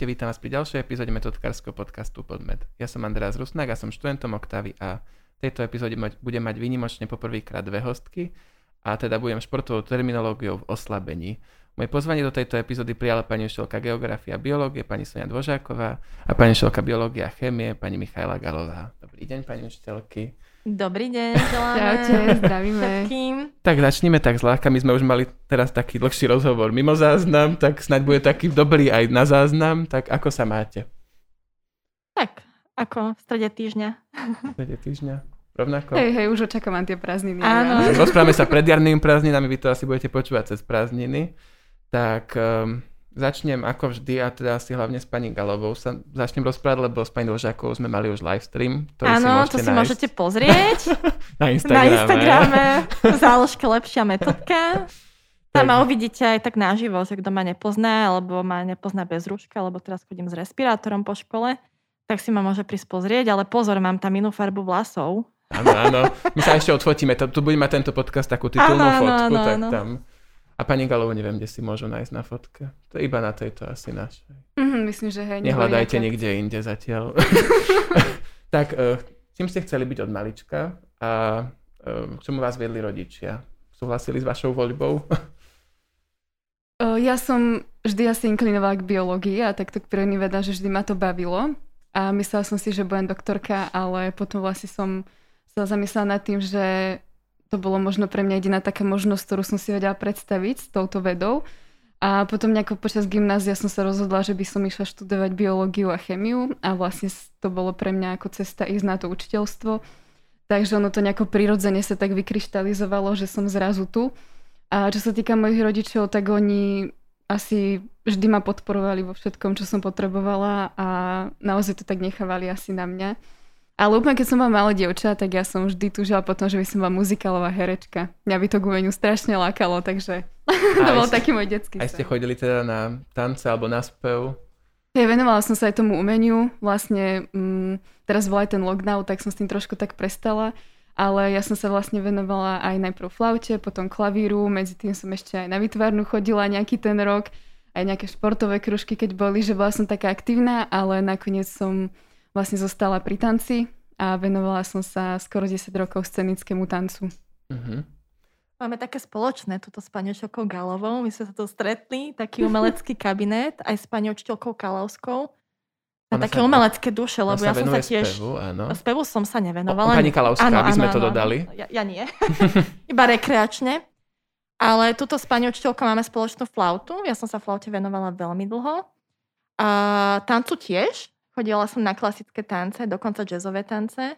Ahojte, vítam vás pri ďalšej epizóde metodkárskeho podcastu Podmed. Ja som Andreas Rusnák a som študentom Oktavy a v tejto epizóde budem mať výnimočne poprvýkrát dve hostky a teda budem športovou terminológiou v oslabení. Moje pozvanie do tejto epizódy prijala pani učiteľka geografia a biológie, pani Sonia Dvožáková a pani učiteľka biológia a chémie, pani Michaela Galová. Dobrý deň, pani učiteľky. Dobrý deň, želáme. Čaute, zdravíme. Všetkým. Tak začneme tak zľahka, my sme už mali teraz taký dlhší rozhovor mimo záznam, tak snáď bude taký dobrý aj na záznam, tak ako sa máte? Tak, ako v strede týždňa. V strede týždňa? Rovnako? Hej, hej, už očakávam tie prázdniny. Áno. Rozprávame sa pred jarnými prázdninami, vy to asi budete počúvať cez prázdniny. Tak um, začnem ako vždy a teda asi hlavne s pani Galovou sa začnem rozprávať, lebo s pani Dvožákovou sme mali už live stream, ktorý si Áno, môžete to si nájsť môžete pozrieť na na Instagrame. Instagrame v záložke lepšia metodka. Tam ma uvidíte aj tak naživo, že kto ma nepozná, alebo ma nepozná bez rúška, lebo teraz chodím s respirátorom po škole, tak si ma môže prísť pozrieť, ale pozor, mám tam inú farbu vlasov. Áno, áno. My sa ešte odfotíme, tu bude mať tento podcast takú titulnú áno, fotku, áno, tak áno. tam. A pani Galovu neviem, kde si môžu nájsť na fotke. To je iba na tejto asi našej. Mhm, myslím, že hej. Nehľadajte nejaké- nikde inde zatiaľ. tak, uh, čím ste chceli byť od malička a uh, k čomu vás viedli rodičia? Súhlasili s vašou voľbou? O, Ja som vždy asi inklinovala k biológii a takto k prírodným vedám, že vždy ma to bavilo. A myslela som si, že budem doktorka, ale potom vlastne som sa zamyslela nad tým, že to bolo možno pre mňa jediná taká možnosť, ktorú som si vedela predstaviť s touto vedou. A potom nejako počas gymnázia som sa rozhodla, že by som išla študovať biológiu a chemiu a vlastne to bolo pre mňa ako cesta ísť na to učiteľstvo. Takže ono to nejako prirodzene sa tak vykryštalizovalo, že som zrazu tu. A čo sa týka mojich rodičov, tak oni asi vždy ma podporovali vo všetkom, čo som potrebovala a naozaj to tak nechávali asi na mňa. Ale úplne keď som bola malé dievča, tak ja som vždy túžila potom, že by som bola muzikálová herečka. Mňa by to k umeniu strašne lákalo, takže to bol ste- taký môj detský Aj ste chodili teda na tance alebo na spev? Hej, venovala som sa aj tomu umeniu. Vlastne mm, teraz bol aj ten lockdown, tak som s tým trošku tak prestala. Ale ja som sa vlastne venovala aj najprv flaute, potom klavíru, medzi tým som ešte aj na vytvarnu chodila nejaký ten rok, aj nejaké športové kružky, keď boli, že bola som taká aktívna, ale nakoniec som vlastne zostala pri tanci a venovala som sa skoro 10 rokov scenickému tancu. Mhm. Máme také spoločné tuto s pani Galovou. My sme sa tu stretli, taký umelecký kabinet, aj s pani učiteľkou Kalavskou. Na Ona také sa- umelecké duše, lebo ja som sa tiež... spevu, áno. Spevu som sa O, nevenovala. pani Kalavská, aby sme to dodali. Ja, ja nie. Iba rekreačne. Ale tuto s pani učiteľkou máme spoločnú flautu. Ja som sa flaute venovala veľmi dlho. A tancu tiež. Chodila som na klasické tance, dokonca jazzové tance.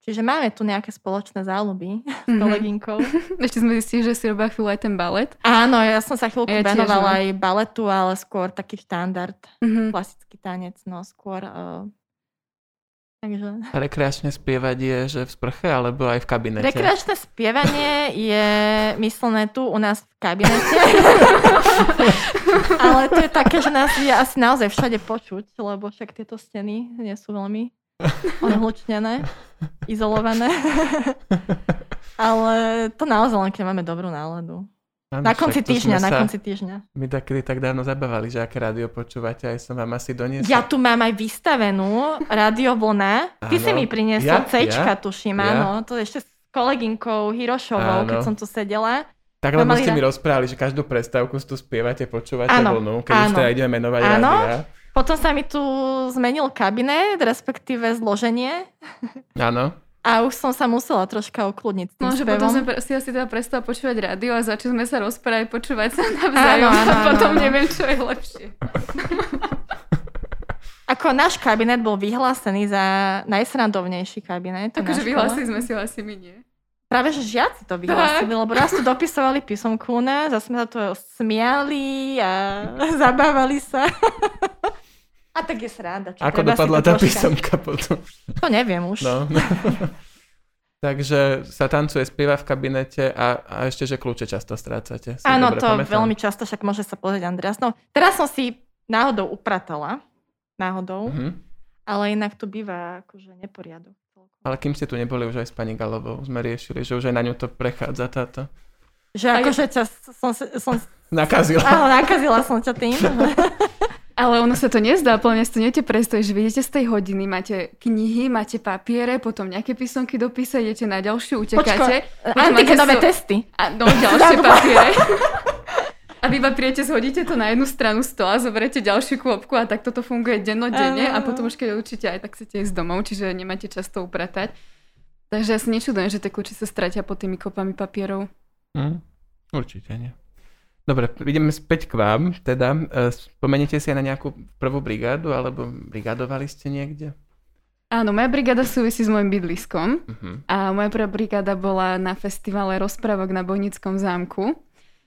Čiže máme tu nejaké spoločné záľuby s Mhm. kolegynkou. Ešte sme zistili, že si robila chvíľu aj ten balet. Áno, ja som sa chvíľku Ja venovala mám. aj baletu, ale skôr taký štandard, Mhm. klasický tanec, no skôr... Uh, takže... A rekreačne spievať je, že v sprche alebo aj v kabinete? Rekreačné spievanie je myslené tu u nás v kabinete. Ale to je také, že nás je asi naozaj všade počuť, lebo však tieto steny nie sú veľmi odhlučnené, izolované. Ale to naozaj len, keď máme dobrú náladu. Áno, Na konci však týždňa, na sa- konci týždňa. My takedy tak dávno zabávali, že aké rádio počúvate, aj som vám asi doniesol. Ja tu mám aj vystavenú radiovlna. Ty si mi priniesol Ja? Cčka, Ja? tuším, Ja? áno. To ešte s kolegynkou Hirošovou, keď som tu sedela. Tak lebo ste mi rozprávali, že každú prestávku tu spievate, počúvate Áno, vlnu, keď už áno. teda ideme menovať Áno. rádia. Potom sa mi tu zmenil kabinet, respektíve zloženie. Áno. A už som sa musela troška ukludniť tým No, že spevom. potom sme si asi teda prestala počúvať rádio a začali sme sa rozprávať, počúvať sa navzájom Áno, áno, a potom áno. neviem, čo je lepšie. Ako náš kabinet bol vyhlásený za najsrandovnejší kabinet. na Akože vyhlásili sme si ho asi my, nie? Práve, že žiaci to vyhlásili, lebo raz tu dopisovali písomku u nás a sme sa tu smiali a zabávali sa. A tak je sranda. Čo Ako dopadla tá troška- písomka potom? To neviem už. No. Takže sa tancuje, spieva v kabinete a, a ešte, že kľúče často strácate. si Áno, dobre to pamätám. veľmi často, však môže sa pozrieť Andreas. No, teraz som si náhodou upratala. Náhodou. Mhm. Ale inak tu býva akože neporiadok. Ale kým ste tu neboli už aj s pani Galovou, sme riešili, že už aj na ňu to prechádza táto. Že akože ťa som, som Nakazila. áno, nakazila som ťa tým. Ale ono sa to nezdá, mňa si to neviete predstaviť, že vidíte z tej hodiny, máte knihy, máte papiere, potom nejaké písomky dopísať, idete na ďalšiu, utekáte. Počko, antikenové so... testy. A no, ďalšie papiere. A vy iba prijete, zhodíte to na jednu stranu stola, zoberiete ďalšiu kôpku a tak toto funguje dennodenne a potom už keď učíte aj tak chcete ísť domov, čiže nemáte čas to upratať. Takže ja si nečudujem, že tie kľúče sa stratia pod tými kopami papierov. Mm, určite nie. Dobre, ideme späť k vám. Teda, e, spomeniete si aj na nejakú prvú brigádu, alebo brigádovali ste niekde? Áno, moja brigáda súvisí s môjim bydliskom. Uh-huh. A moja prvá brigáda bola na festivale rozprávok na Bojnickom zámku,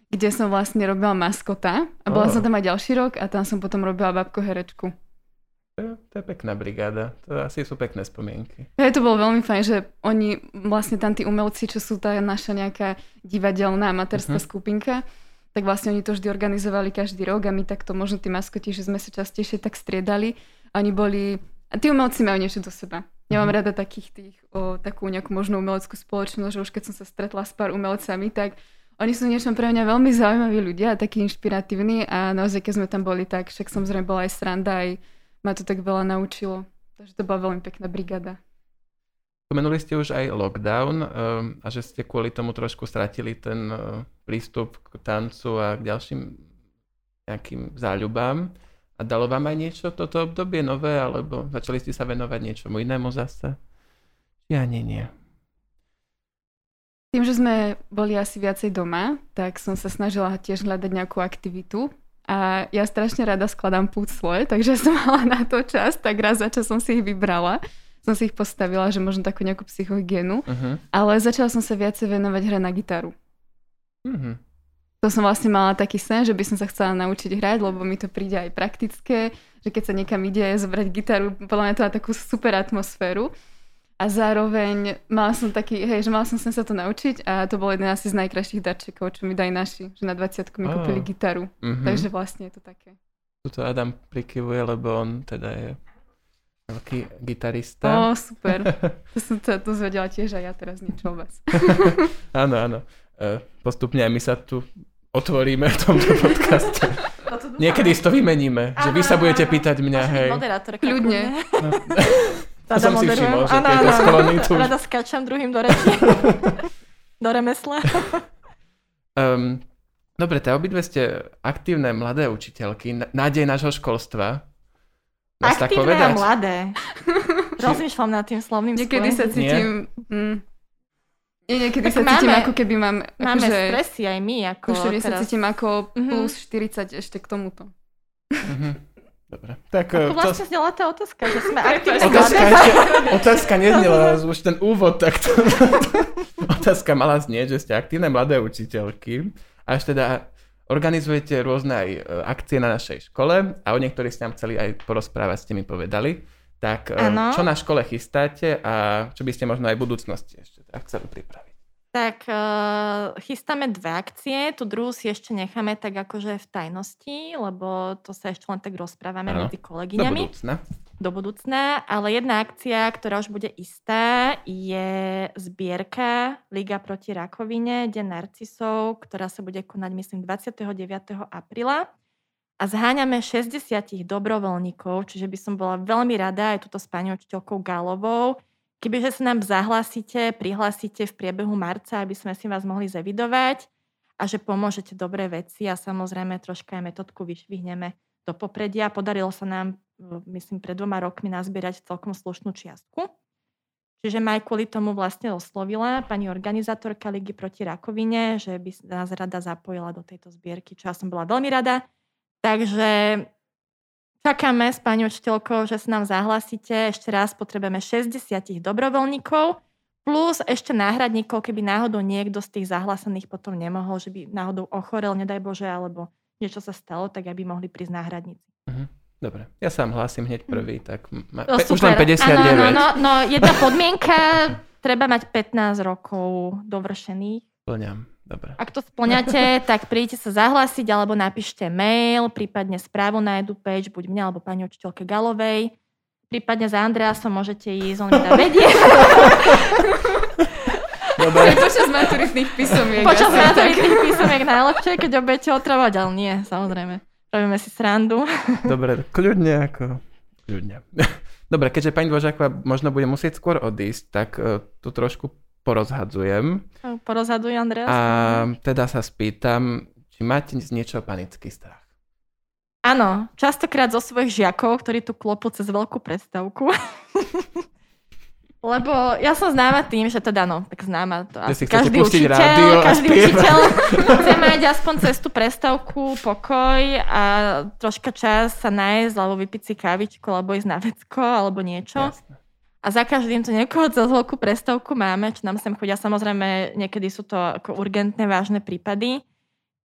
kde som vlastne robila maskota. A bola oh. som tam aj ďalší rok a tam som potom robila babko herečku. To je, to je pekná brigáda. To asi sú pekné spomienky. Hej, to bolo veľmi fajn, že oni, vlastne tam tí umelci, čo sú tá naša nejaká divadelná amatérská uh-huh. skupinka, tak vlastne oni to vždy organizovali každý rok a my takto možno tí maskoti, že sme sa častejšie tak striedali. Oni boli... A tí umelci majú niečo do seba. Ja mám mm-hmm. rada takých tých, o, takú nejakú možnú umeleckú spoločnosť, že už keď som sa stretla s pár umelcami, tak oni sú niečo pre mňa veľmi zaujímaví ľudia a takí inšpiratívni a naozaj, keď sme tam boli, tak však samozrejme bola aj sranda, aj ma to tak veľa naučilo. Takže to bola veľmi pekná brigada. Spomenuli ste už aj lockdown um, a že ste kvôli tomu trošku stratili ten uh, prístup k tancu a k ďalším nejakým záľubám. A dalo vám aj niečo toto obdobie nové, alebo začali ste sa venovať niečomu inému zase? Ja nie, nie. Tým, že sme boli asi viacej doma, tak som sa snažila tiež hľadať nejakú aktivitu. A ja strašne rada skladám pucle, takže som mala na to čas, tak raz za čas som si ich vybrala som si ich postavila, že možno takú nejakú psychohygienu, uh-huh. ale začala som sa viacej venovať hre na gitaru. Uh-huh. To som vlastne mala taký sen, že by som sa chcela naučiť hrať, lebo mi to príde aj praktické, že keď sa niekam ide zobrať gitaru, podľa mňa to má takú super atmosféru. A zároveň mala som taký, hej, že mala som sa to naučiť a to bol jeden asi z najkrajších darčekov, čo mi dali naši, že na 20 mi oh. kúpili gitaru. Uh-huh. Takže vlastne je to také. Tuto Adam prikyvuje, lebo on teda je Veľký gitarista. Ó, super. To som to dozvedela tiež a ja teraz niečo vás. áno, áno. E, postupne aj my sa tu otvoríme v tomto podcaste. No to Niekedy si to vymeníme, že vy sa budete pýtať mňa, hej. Moderátorka. Ľudne. No. To som si všimol, že tieto sklony tu... Rada skáčam druhým do reči. do remesla. um, dobre, tá obidve ste aktívne mladé učiteľky, nádej nášho školstva. Dá Aktívne a mladé. Rozmýšľam nad tým slovným Niekedy sa cítim... Mm, nie, niekedy tak sa máme, cítim ako keby mám... Máme akože, stresy aj my. Ako už teraz. sa cítim ako mm-hmm. plus 40 ešte k tomuto. Mm-hmm. Dobre. Tak, ako eh, vlastne to... znela tá otázka, že sme aktívne otázka, ešte, otázka neznela, už ten úvod takto. otázka mala znieť, že ste aktívne mladé učiteľky. Až teda Organizujete rôzne aj e, akcie na našej škole a o niektorých ste nám chceli aj porozprávať, ste mi povedali. Tak ano. E, čo na škole chystáte a čo by ste možno aj v budúcnosti ešte tak chceli pripraviť? Tak uh, chystáme dve akcie, tu druhú si ešte necháme tak akože v tajnosti, lebo to sa ešte len tak rozprávame ano. medzi kolegyňami. Do budúcna do budúcna, ale jedna akcia, ktorá už bude istá, je zbierka Liga proti rakovine, Deň narcisov, ktorá sa bude konať, myslím, 29. apríla. A zháňame 60 dobrovoľníkov, čiže by som bola veľmi rada aj túto s pani učiteľkou Galovou, kebyže sa nám zahlásite, prihlásite v priebehu marca, aby sme si vás mohli zavidovať a že pomôžete dobré veci a samozrejme troška aj metodku vyšvihneme do popredia. Podarilo sa nám myslím, pred dvoma rokmi nazbierať celkom slušnú čiastku. Čiže ma aj kvôli tomu vlastne oslovila pani organizátorka Ligy proti rakovine, že by nás rada zapojila do tejto zbierky, čo ja som bola veľmi rada. Takže čakáme s pani učiteľkou, že sa nám zahlasíte. Ešte raz potrebujeme 60 dobrovoľníkov plus ešte náhradníkov, keby náhodou niekto z tých zahlásených potom nemohol, že by náhodou ochorel, nedaj Bože, alebo niečo sa stalo, tak aby mohli prísť náhradníci. Uh-huh. Dobre, ja sa hlásim hneď hm. prvý, tak ma, no, už len 59. Ano, no, no, no, jedna podmienka, treba mať 15 rokov dovršených. Plňam, dobre. Ak to splňate, tak príďte sa zahlásiť alebo napíšte mail, prípadne správu na EduPage, buď mňa alebo pani učiteľke Galovej. Prípadne za Andreasom môžete ísť, on mi dá vedie. Dobre. Počas maturitných písomiek. Počas maturitných písomiek najlepšie, keď obete otravať, ale nie, samozrejme. robíme si srandu. Dobre, kľudne ako... Kľudne. Dobre, keďže pani Dvožáková možno bude musieť skôr odísť, tak uh, tu trošku porozhadzujem. Porozhaduj, Andreas. A teda sa spýtam, či máte z niečoho panický strach? Áno, častokrát zo svojich žiakov, ktorí tu klopú cez veľkú predstavku. Lebo ja som známa tým, že teda no, tak známa to asi každý učiteľ, rádio každý učiteľ chce mať aspoň cez tú prestávku pokoj a troška čas sa nájsť, alebo vypiť si kávičku, alebo ísť na vecko, alebo niečo. Jasne. A za každým to niekoho cez veľkú prestávku máme, čo nám sem chodia. Samozrejme, niekedy sú to ako urgentné, vážne prípady.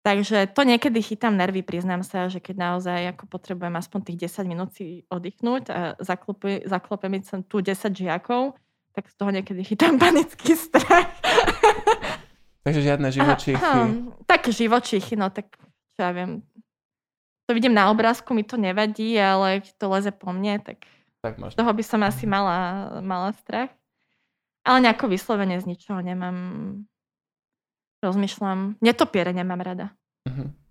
Takže to niekedy chytám nervy, priznám sa, že keď naozaj ako potrebujem aspoň tých 10 minút si oddychnúť a zaklope mi tu 10 žiakov, tak z toho niekedy chytám panický strach. Takže žiadne živočíchy. Aha, tak živočíchy, no tak čo ja viem. To vidím na obrázku, mi to nevadí, ale keď to leze po mne, tak, tak možno. toho by som asi mala, mala strach. Ale nejako vyslovene z ničoho nemám. Rozmýšľam. Netopiere nemám rada.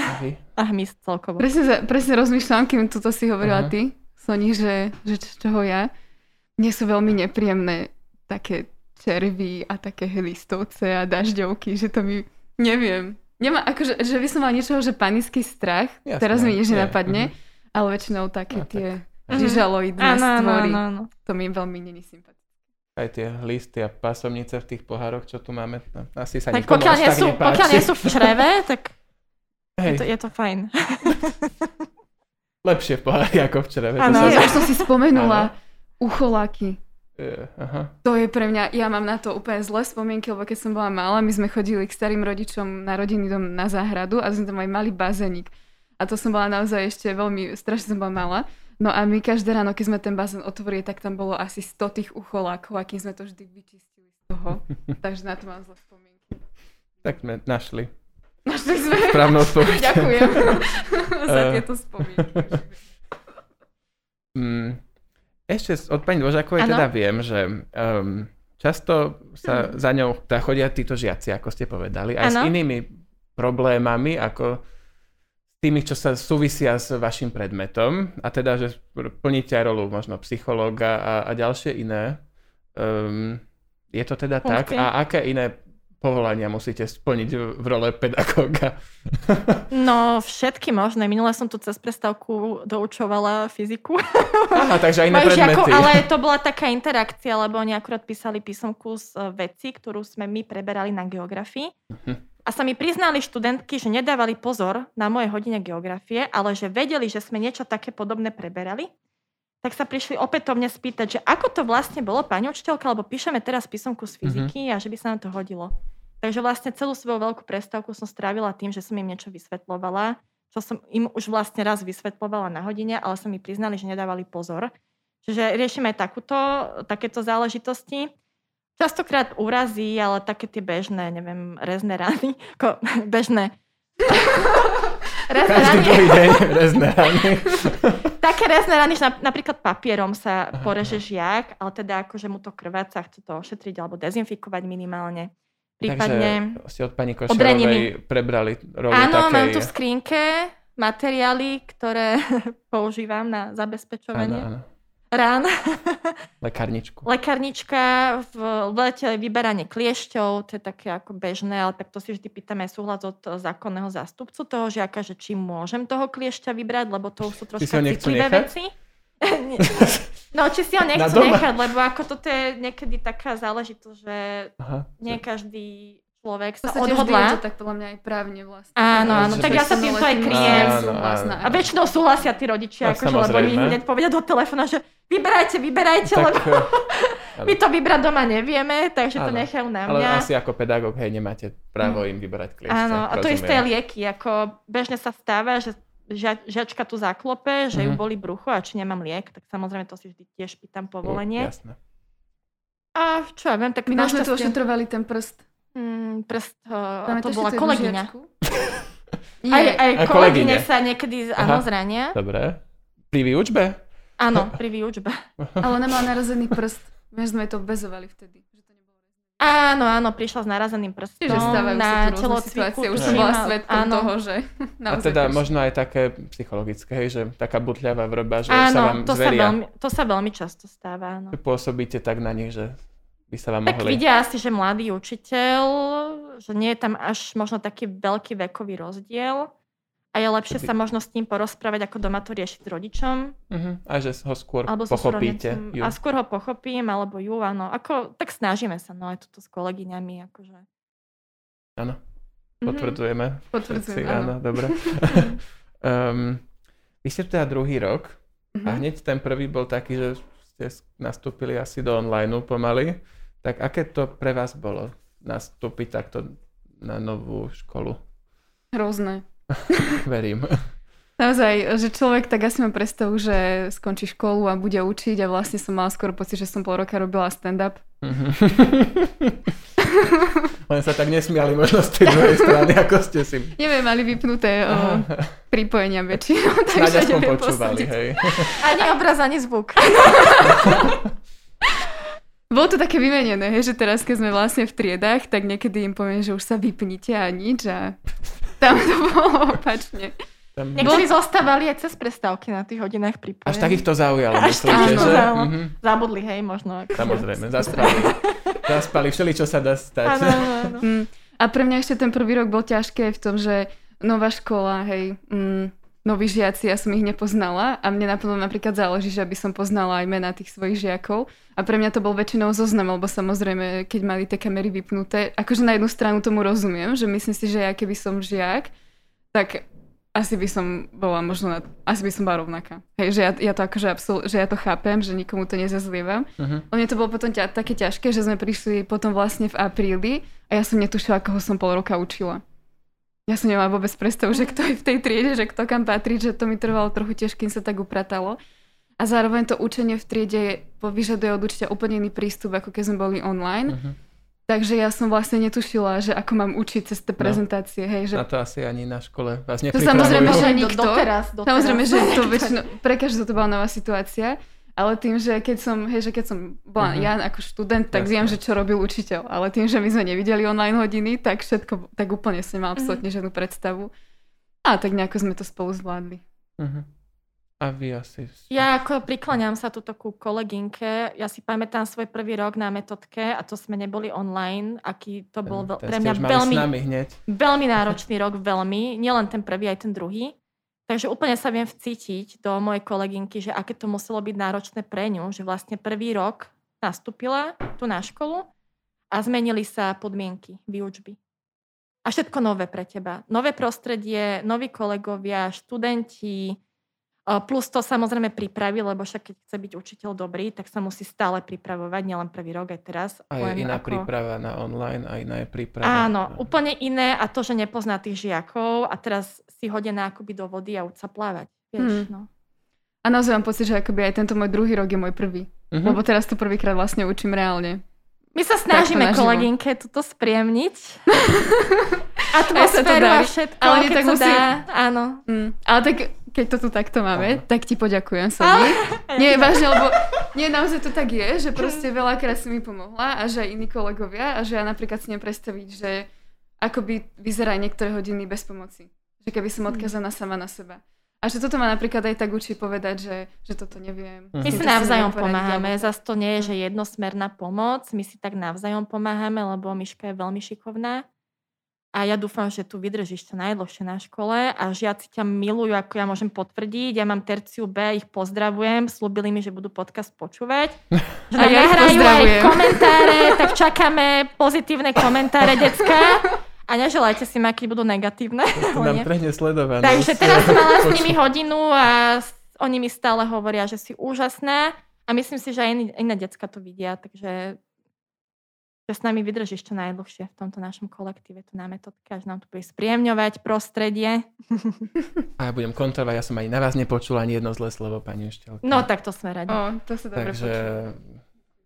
Uh-huh. A hmyz celkovo. Presne, presne rozmýšľam, kým toto si hovorila uh-huh. ty, Soni, že, že čoho ja mne sú veľmi nepríjemné také červy a také listovce a dažďovky, že to mi, neviem, Nemá, akože, že by som mal niečoho, že panický strach, Jasné, teraz mi nič nenapadne, mm-hmm. ale väčšinou také no, tie tak. žižaloidné mm-hmm. stvory, no, no, no. to mi veľmi není sympatické. Aj tie listy a pasomnice v tých pohároch, čo tu máme, no, asi sa tak pokiaľ nie, sú, pokiaľ nie sú v čreve, tak je to, je to fajn. Lepšie v pohári ako v čreve. Áno, ja už som si spomenula. Ano Ucholaky. Uh, aha. To je pre mňa, ja mám na to úplne zlé spomienky, lebo keď som bola malá, my sme chodili k starým rodičom na rodinný dom na záhradu a sme tam mali malý bazénik. A to som bola naozaj ešte veľmi, strašne som bola malá. No a my každé ráno, keď sme ten bazén otvorili, tak tam bolo asi 100 tých ucholákov a kým sme to vždy vyčistili z toho. Takže na to mám zlé spomienky. Tak sme našli. Našli sme. Správnu odpoveď. Ďakujem za tieto spomienky. Mm, ešte od pani Dvožákovej teda viem, že um, často sa hmm. za ňou teda chodia títo žiaci, ako ste povedali, aj ano. s inými problémami, ako s tými, čo sa súvisia s vašim predmetom, a teda, že plníte aj rolu možno psychológa a, a ďalšie iné. Um, je to teda okay. tak? A aké iné povolania musíte splniť v role pedagóga? No, všetky možné. Minule som tu cez prestávku doučovala fyziku. Aha, takže aj iné predmety. Žiakov, ale to bola taká interakcia, lebo oni akurát písali písomku z e, veci, ktorú sme my preberali na geografii. Uh-huh. A sa mi priznali študentky, že nedávali pozor na moje hodine geografie, ale že vedeli, že sme niečo také podobné preberali tak sa prišli opätovne spýtať, že ako to vlastne bolo, pani učiteľka, lebo píšeme teraz písomku z mhm. fyziky mm-hmm. a že by sa nám to hodilo. Takže vlastne celú svoju veľkú prestávku som strávila tým, že som im niečo vysvetlovala, čo som im už vlastne raz vysvetlovala na hodine, ale som mi priznali, že nedávali pozor. Čiže riešime aj takúto, takéto záležitosti. Častokrát úrazy, ale také tie bežné, neviem, rezné rany, ako bežné. rezné Každý rany. druhý deň rezné rany. Také rezné rany, že napríklad papierom sa poreže žiak, ale teda akože mu to krváca, chce to ošetriť alebo dezinfikovať minimálne. Prípadne Takže ste od pani Košerovej prebrali rolu Áno, takej... mám tu v skrinke materiály, ktoré používam na zabezpečovanie. Áno, áno. Rán. Lekárničku. Lekárnička, v lete vyberanie kliešťov, to je také ako bežné, ale tak to si vždy pýtame súhlas od zákonného zástupcu toho žiaka, že či môžem toho kliešťa vybrať, lebo to sú troška citlivé veci. No, či si ho nechcú nechať, lebo ako toto je niekedy taká záležitosť, že Aha, nie každý človek sa odhodlá. to tak podľa mňa aj právne vlastne. Áno, áno, tak ja sa týmto aj kryjem. A väčšinou súhlasia tí rodičia, akože, lebo oni hneď povedia do telefóna, že vyberajte, vyberajte, tak, lebo eh, my to vybrať doma nevieme, takže áno, to nechajú na mňa. Ale asi ako pedagóg, hej, nemáte právo im vyberať kliešťa. Áno, a to isté lieky, ako bežne sa stáva, že žia, žiačka tu zaklope, že mm-hmm. ju mhm. boli brucho a či nemám liek, tak samozrejme to si vždy tiež pýtam povolenie. jasné. A čo ja viem, tak My našťastie... tu ošetrovali ten prst. Mm, prst, uh, to bola kolegyňa. aj, aj, aj kolegyne sa niekedy áno, zrania. Dobre. Pri výučbe? Áno, pri výučbe. Ale ona mala narazený prst. My sme to bezovali vtedy. Že to nebolo Áno, áno, prišla s narazeným prstom Čiže stávajú sa na tu rôzne telocviku. situácie. Už som bola a- svetkom áno. toho, že A teda prišli. možno aj také psychologické, hej, že taká butľavá vrba, že sa Áno, vám to sa, zveria, veľmi, to sa veľmi často stáva. Áno. že pôsobíte tak na nich, že by sa vám Tak mohli... vidia asi, že mladý učiteľ, že nie je tam až možno taký veľký vekový rozdiel a je lepšie sa možno s ním porozprávať, ako doma to riešiť s rodičom. Mhm, a že ho skôr Alebo pochopíte. Ju. A skôr ho pochopím, alebo ju, áno. Ako, tak snažíme sa, no aj toto s kolegyňami, akože. Áno, Mhm. potvrdzujeme. Potvrdzujem, Všetci, áno. dobre. um, vy ste teda druhý rok a Mhm. hneď ten prvý bol taký, že ste nastúpili asi do online pomaly. Tak aké to pre vás bolo nastúpiť takto na novú školu? Hrozné. Verím. Naozaj, že človek tak asi má predstavu, že skončí školu a bude učiť a vlastne som mala skoro pocit, že som pol roka robila stand-up. Mhm. Len sa tak nesmiali možno z tej druhej strany, ako ste si... Neviem, mali vypnuté o, pripojenia väčšinou, Snáď takže aspoň počúvali, posúdiť. hej. Ani obraz, ani zvuk. Bolo to také vymenené, hej, že teraz, keď sme vlastne v triedách, tak niekedy im poviem, že už sa vypnite a nič a tam to bolo opačne. Tam... Niektorí zostávali aj cez prestávky na tých hodinách pripojení. Až takých to zaujalo, Až myslíte, že? zaujalo. Mhm. Zabudli, hej, možno. Ako... Samozrejme, zaspali. Zaspali, všeli, čo sa dá stať. Áno, áno. Mm. A pre mňa ešte ten prvý rok bol ťažké v tom, že nová škola, hej, mm, noví žiaci, ja som ich nepoznala a mne naplno napríklad záleží, že aby som poznala aj mená tých svojich žiakov. A pre mňa to bol väčšinou zoznam, lebo samozrejme, keď mali tie kamery vypnuté, akože na jednu stranu tomu rozumiem, že myslím si, že ja keby som žiak, tak asi by som bola možno, na, asi by som bola rovnaká. Hej, že ja, ja to akože absol, že ja to chápem, že nikomu to nezazlievam. Mhm. Mne to bolo potom ťa, také ťažké, že sme prišli potom vlastne v apríli a ja som netušila, koho som pol roka učila. Ja som nemala vôbec predstavu, že kto je v tej triede, že kto kam patrí, že to mi trvalo trochu tiež, kým sa tak upratalo. A zároveň to učenie v triede vyžaduje od učiteľa úplne iný prístup, ako keď sme boli online. Mhm. Takže ja som vlastne netušila, že ako mám učiť cez tie prezentácie. Hej, že Na to asi ani na škole vás To samozrejme, že Do- nikto. Doteraz, doteraz. Samozrejme, že to väčšinou, pre každého to bola nová situácia, ale tým, že keď som, hej, že keď som bola Mhm. ja ako študent, tak Jasné. viem, že čo robil učiteľ, ale tým, že my sme nevideli online hodiny, tak všetko, tak úplne som nemala absolútne žiadnu predstavu. A tak nejako sme to spolu zvládli. Mhm. A vy asi... Ja ako prikláňam sa tuto ku kolegynke. Ja si pamätám svoj prvý rok na metodke a to sme neboli online, aký to bol Ten pre mňa veľmi, s nami hneď. veľmi náročný rok, veľmi. Nielen ten prvý, aj ten druhý. Takže úplne sa viem vcítiť do mojej kolegynky, že aké to muselo byť náročné pre ňu, že vlastne prvý rok nastúpila tu na školu a zmenili sa podmienky výučby. A všetko nové pre teba. Nové prostredie, noví kolegovia, študenti, plus to samozrejme pripraví, lebo však keď chce byť učiteľ dobrý, tak sa musí stále pripravovať, nielen prvý rok, aj teraz. A je iná ako- príprava na online a iná je príprava. Áno, úplne iné a to, že nepozná tých žiakov a teraz si hodená akoby do vody a uč sa plávať. Vieš, Hmm. no. A naozaj mám pocit, že akoby aj tento môj druhý rok je môj prvý. Mhm. Lebo teraz to prvýkrát vlastne učím reálne. My sa snažíme kolegynke toto spriemniť. Sa Atmosféru a všetko, Ale keď tak sa musí- dá. Áno. Mm. Ale tak, keď to tu takto máme, Áno. tak ti poďakujem, Somi. Nie, vážne, lebo nie, naozaj to tak je, že proste veľakrát si mi pomohla a že aj iní kolegovia a že ja napríklad si predstaviť, že ako by vyzerá niektoré hodiny bez pomoci. Že keby som odkazaná sama na seba. A že toto ma napríklad aj tak učí povedať, že, že toto neviem. Mhm. My si navzájom pomáhame. alebo- Zas to nie je, že jednosmerná pomoc. My si tak navzájom pomáhame, lebo Miška je veľmi šikovná. A ja dúfam, že tu vydržíš čo najdlhšie na škole a žiaci ťa milujú, ako ja môžem potvrdiť. Ja mám terciu B, ich pozdravujem. Slúbili mi, že budú podcast počúvať. Že A ja ich nahrajú aj komentáre, tak čakáme pozitívne komentáre, decka. A neželajte si ma, keď budú negatívne. To nám trhne sledovanosť. Takže teraz som mala s nimi hodinu a oni mi stále hovoria, že si úžasná a myslím si, že aj iní, iné decka to vidia, takže že s nami vydržíš čo najdlhšie v tomto našom kolektíve, tu na metodke, až nám tu bude spriemňovať prostredie. A ja budem kontrolovať, ja som ani na vás nepočul ani jedno zlé slovo, pani Uštelka. No tak to sme radi. O, to sa dobre Takže počúva.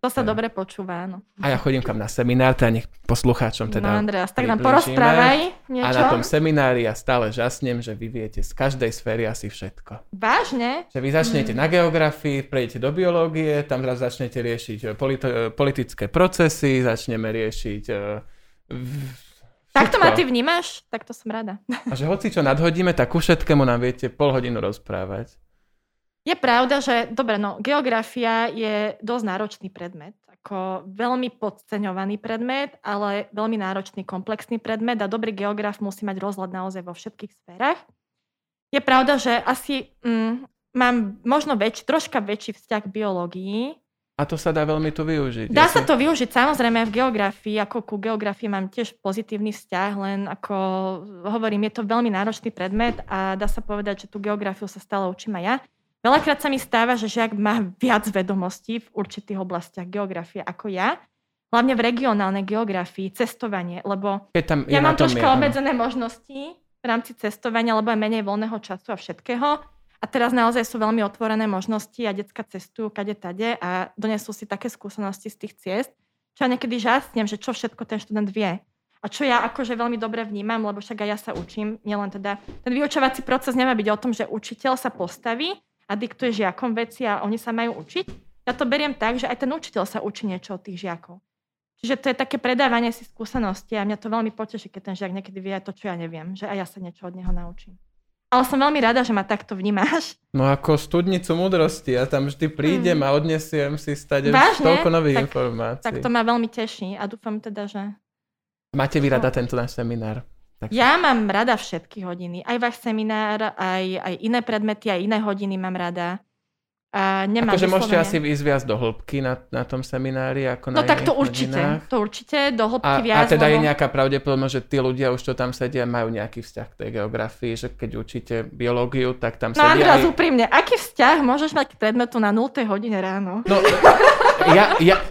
To sa dobre počúva, áno. A ja chodím kam na seminár, teda nech poslucháčom teda no Andreas, tak nám porozprávaj A niečo. na tom seminári ja stále žasnem, že vy viete z každej sféry asi všetko. Vážne? Že vy začnete Mm. na geografii, prejdete do biológie, tam teraz začnete riešiť e, politi- e, politické procesy, začneme riešiť... e, v- Takto ma ty vnímaš? Tak to som rada. A že hoci čo nadhodíme, tak ku všetkému nám viete pol hodinu rozprávať. Je pravda, že, dobre, no, geografia je dosť náročný predmet. Ako veľmi podceňovaný predmet, ale veľmi náročný, komplexný predmet a dobrý geograf musí mať rozhľad naozaj vo všetkých sférach. Je pravda, že asi mm, mám možno väč, troška väčší vzťah k biológii. A to sa dá veľmi tu využiť. Dá Ja sa to využiť samozrejme v geografii, ako ku geografii mám tiež pozitívny vzťah, len ako hovorím, je to veľmi náročný predmet a dá sa povedať, že tú geografiu sa stále učím aj ja. Veľakrát sa mi stáva, že žiak má viac vedomostí v určitých oblastiach geografie ako ja, hlavne v regionálnej geografii, cestovanie, lebo Keď tam ja mám troška obmedzené možnosti v rámci cestovania, lebo je menej voľného času a všetkého. A teraz naozaj sú veľmi otvorené možnosti a decka cestujú kade tade a donesú si také skúsenosti z tých ciest, čo ja niekedy žasnem, že čo všetko ten študent vie. A čo ja akože veľmi dobre vnímam, lebo však aj ja sa učím, nielen teda, ten vyučovací proces nemá byť o tom, že učiteľ sa postaví a diktuje žiakom veci a oni sa majú učiť. Ja to beriem tak, že aj ten učiteľ sa učí niečo od tých žiakov. Čiže to je také predávanie si skúsenosti a mňa to veľmi poteší, keď ten žiak niekedy vie aj to, čo ja neviem, že aj ja sa niečo od neho naučím. Ale som veľmi rada, že ma takto vnímáš. No ako studnicu múdrosti, ja tam vždy prídem a odnesiem si stade Mm. Vážne? toľko nových Tak- informácií. Tak to ma veľmi teší a dúfam teda, že... Máte vy rada tento náš seminár? Tak Ja mám rada všetky hodiny. Aj váš seminár, aj, aj iné predmety, aj iné hodiny mám rada. A nemám Akože môžete asi ísť viac do hĺbky na, na tom seminári ako No na tak to určite. hodinách? To určite, do A, hĺbky a viac. teda je lebo- nejaká pravdepodobnosť, že tí ľudia už, čo tam sedia, majú nejaký vzťah k tej geografii, že keď učíte biológiu, tak tam No sedia Andreas, aj... úprimne, aký vzťah môžeš mať k predmetu na 0. hodine ráno? No, ja, ja,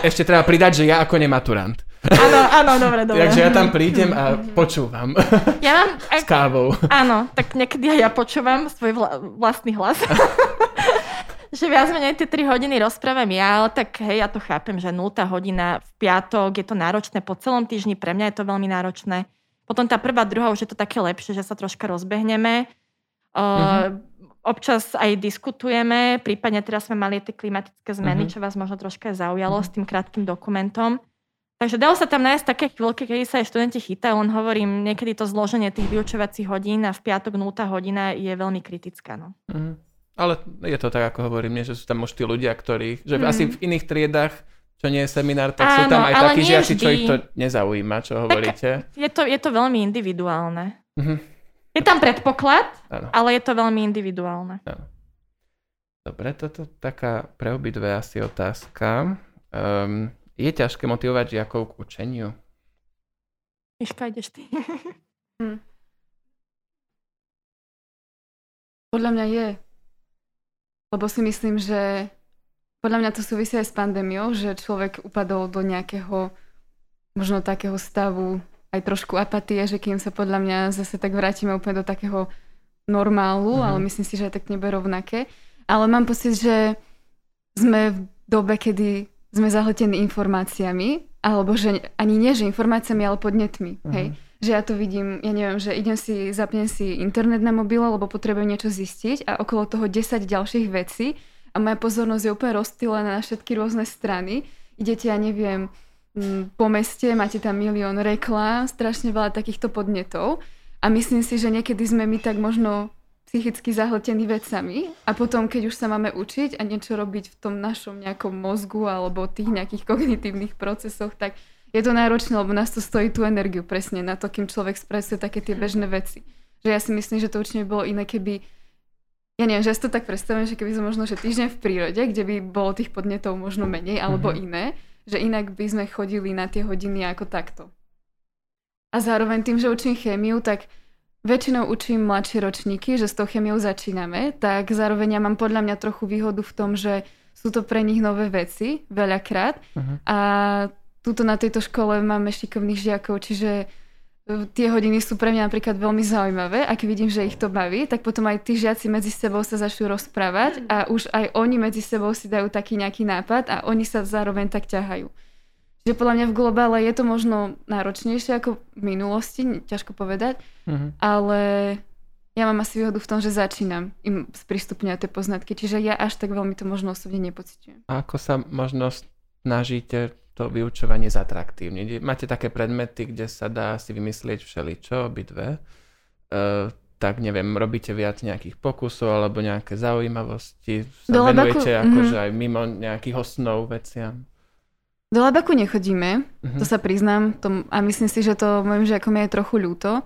ešte treba pridať, že ja ako nematurant. Áno, áno, dobre, dobre. Takže ja tam prídem a počúvam Ja mám, s ak, kávou. áno, tak niekedy aj ja počúvam svoj vla, vlastný hlas. že viac menej tie 3 hodiny rozprávam ja, ale tak hej, ja to chápem, že 0 hodina v piatok, je to náročné po celom týždni, pre mňa je to veľmi náročné. Potom tá prvá, druhá už je to také lepšie, že sa troška rozbehneme. Uh, Občas aj diskutujeme, prípadne teraz sme mali tie klimatické zmeny, Mhm. čo vás možno troška zaujalo s tým krátkým dokumentom. Takže dalo sa tam nájsť také chvíľky, kedy sa aj študenti chytajú, len hovorím, niekedy to zloženie tých vyučovacích hodín a v piatok 0 hodina je veľmi kritická. No. Mhm. Ale je to tak, ako hovorím, nie, že sú tam už tí ľudia, ktorí, že Mm. asi v iných triedách, čo nie je seminár, tak sú Áno, tam aj takí žiaci, čo ich to nezaujíma, čo hovoríte. Je, to, je to veľmi individuálne. Mhm. Je tam predpoklad, Áno. ale je to veľmi individuálne. Dobre, toto taká pre obidve asi otázka. Um, je ťažké motivovať žiakov k učeniu? Miška, ideš ty. Podľa mňa je. Lebo si myslím, že podľa mňa to súvisí aj s pandémiou, že človek upadol do nejakého možno takého stavu aj trošku apatie, že kým sa podľa mňa zase tak vrátime úplne do takého normálu, Mhm. ale myslím si, že aj tak nebude rovnaké. Ale mám pocit, že sme v dobe, kedy sme zahltení informáciami, alebo že ani nie, že informáciami, ale podnetmi. Mhm. Hej? Že ja to vidím, ja neviem, že idem si, zapnem si internet na mobile, lebo potrebujem niečo zistiť a okolo toho 10 ďalších vecí a moja pozornosť je úplne rozptýlená na všetky rôzne strany. Idete, ja neviem, po meste, máte tam milión reklám, strašne veľa takýchto podnetov a myslím si, že niekedy sme my tak možno psychicky zahltení vecami a potom, keď už sa máme učiť a niečo robiť v tom našom nejakom mozgu alebo tých nejakých kognitívnych procesoch, tak je to náročné, lebo nás to stojí tú energiu presne na to, kým človek spracuje také tie bežné veci. Že ja si myslím, že to určite bolo iné, keby ja neviem, že ja si to tak predstavujem, že keby sme možno, že týždeň v prírode, kde by bolo tých podnetov možno menej alebo Mhm. iné, že inak by sme chodili na tie hodiny ako takto. A zároveň tým, že učím chémiu, tak väčšinou učím mladšie ročníky, že s tou chémiou začíname, tak zároveň ja mám podľa mňa trochu výhodu v tom, že sú to pre nich nové veci veľakrát Mhm. a tuto na tejto škole máme šikovných žiakov, čiže tie hodiny sú pre mňa napríklad veľmi zaujímavé a keď vidím, že ich to baví, tak potom aj tí žiaci medzi sebou sa začnú rozprávať a už aj oni medzi sebou si dajú taký nejaký nápad a oni sa zároveň tak ťahajú. Čiže podľa mňa v globále je to možno náročnejšie ako v minulosti, ťažko povedať, mm-hmm. ale ja mám asi výhodu v tom, že začínam im sprístupňovať tie poznatky, čiže ja až tak veľmi to možno osobne nepocitujem. A ako sa možno snažíte to vyučovanie zatraktívniť. Máte také predmety, kde sa dá si vymyslieť všeličo, obidve. Uh, tak neviem, robíte viac nejakých pokusov alebo nejaké zaujímavosti, sa Do venujete labaku, akože mm-hmm. aj mimo nejakých osnov veciam? Do labaku nechodíme, mm-hmm. to sa priznám to, a myslím si, že to mojim žiakom je trochu ľúto,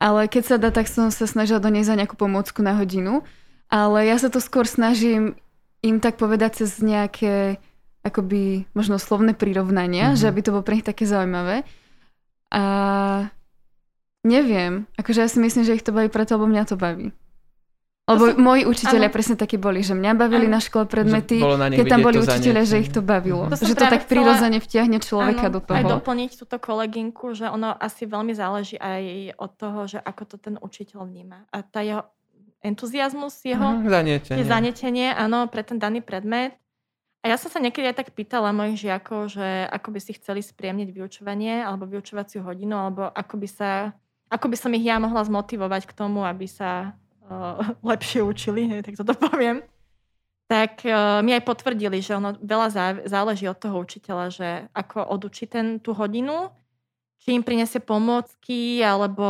ale keď sa dá, tak som sa snažila doniesť za nejakú pomôcku na hodinu, ale ja sa to skôr snažím im tak povedať cez nejaké akoby možno slovné prirovnania, mm-hmm. že aby to bolo pre nich také zaujímavé. A neviem, akože ja si myslím, že ich to baví preto, lebo mňa to baví. Lebo som... moji učiteľia presne takí boli, že mňa bavili ano. na škole predmety, keď tam boli učiteľia, že ich to bavilo. To že to tak prirodzene vtiahne človeka ano, do toho. Aj doplniť túto kolegynku, že ono asi veľmi záleží aj od toho, že ako to ten učiteľ vníma. A tá jeho entuziasmus, jeho mm, zanietenie. zanietenie, áno, pre ten daný predmet a ja som sa niekedy aj tak pýtala mojich žiakov, že ako by si chceli spriemniť vyučovanie alebo vyučovaciu hodinu, alebo ako by, sa, ako by som ich ja mohla zmotivovať k tomu, aby sa lepšie učili, tak toto poviem. Tak uh, mi aj potvrdili, že ono veľa zá, záleží od toho učiteľa, že ako odučí ten tú hodinu, či im prinesie pomôcky, alebo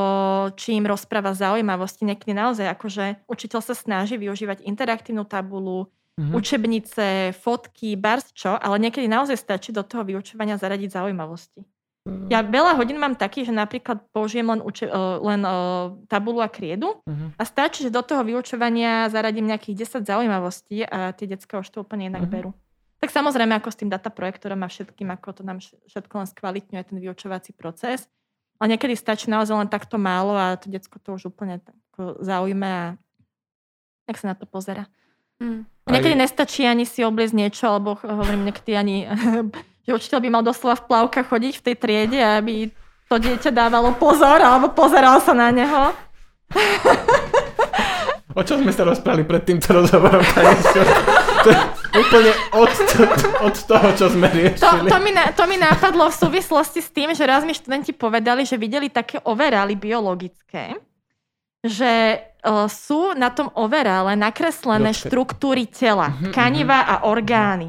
či im rozpráva zaujímavosti. Niekedy naozaj akože učiteľ sa snaží využívať interaktívnu tabulu, mm-hmm. učebnice, fotky, bars čo, ale niekedy naozaj stačí do toho vyučovania zaradiť zaujímavosti. Mm-hmm. Ja veľa hodín mám taký, že napríklad použijem len, uče- len uh, tabulu a kriedu mm-hmm. a stačí, že do toho vyučovania zaradím nejakých 10 zaujímavostí a tie detská už to úplne inak mm-hmm. berú. Tak samozrejme, ako s tým data projektorom a všetkým, ako to nám všetko len skvalitňuje ten vyučovací proces. Ale niekedy stačí naozaj len takto málo a to detsko to už úplne zaujíma a jak sa na to pozera. Mm. Niekedy aj... nestačí ani si obliecť niečo, alebo hovorím niekedy ani, že učiteľ by mal doslova v plavkách chodiť v tej triede, aby to dieťa dávalo pozor, alebo pozeral sa na neho. O čom sme sa rozprávali pred týmto rozhovorom? To je úplne od, od toho, čo sme riešili. To, to, mi, to mi napadlo v súvislosti s tým, že raz mi študenti povedali, že videli také overály biologické, že uh, sú na tom overále nakreslené Ľudské. štruktúry tela, mm-hmm, tkaniva mm-hmm. a orgány.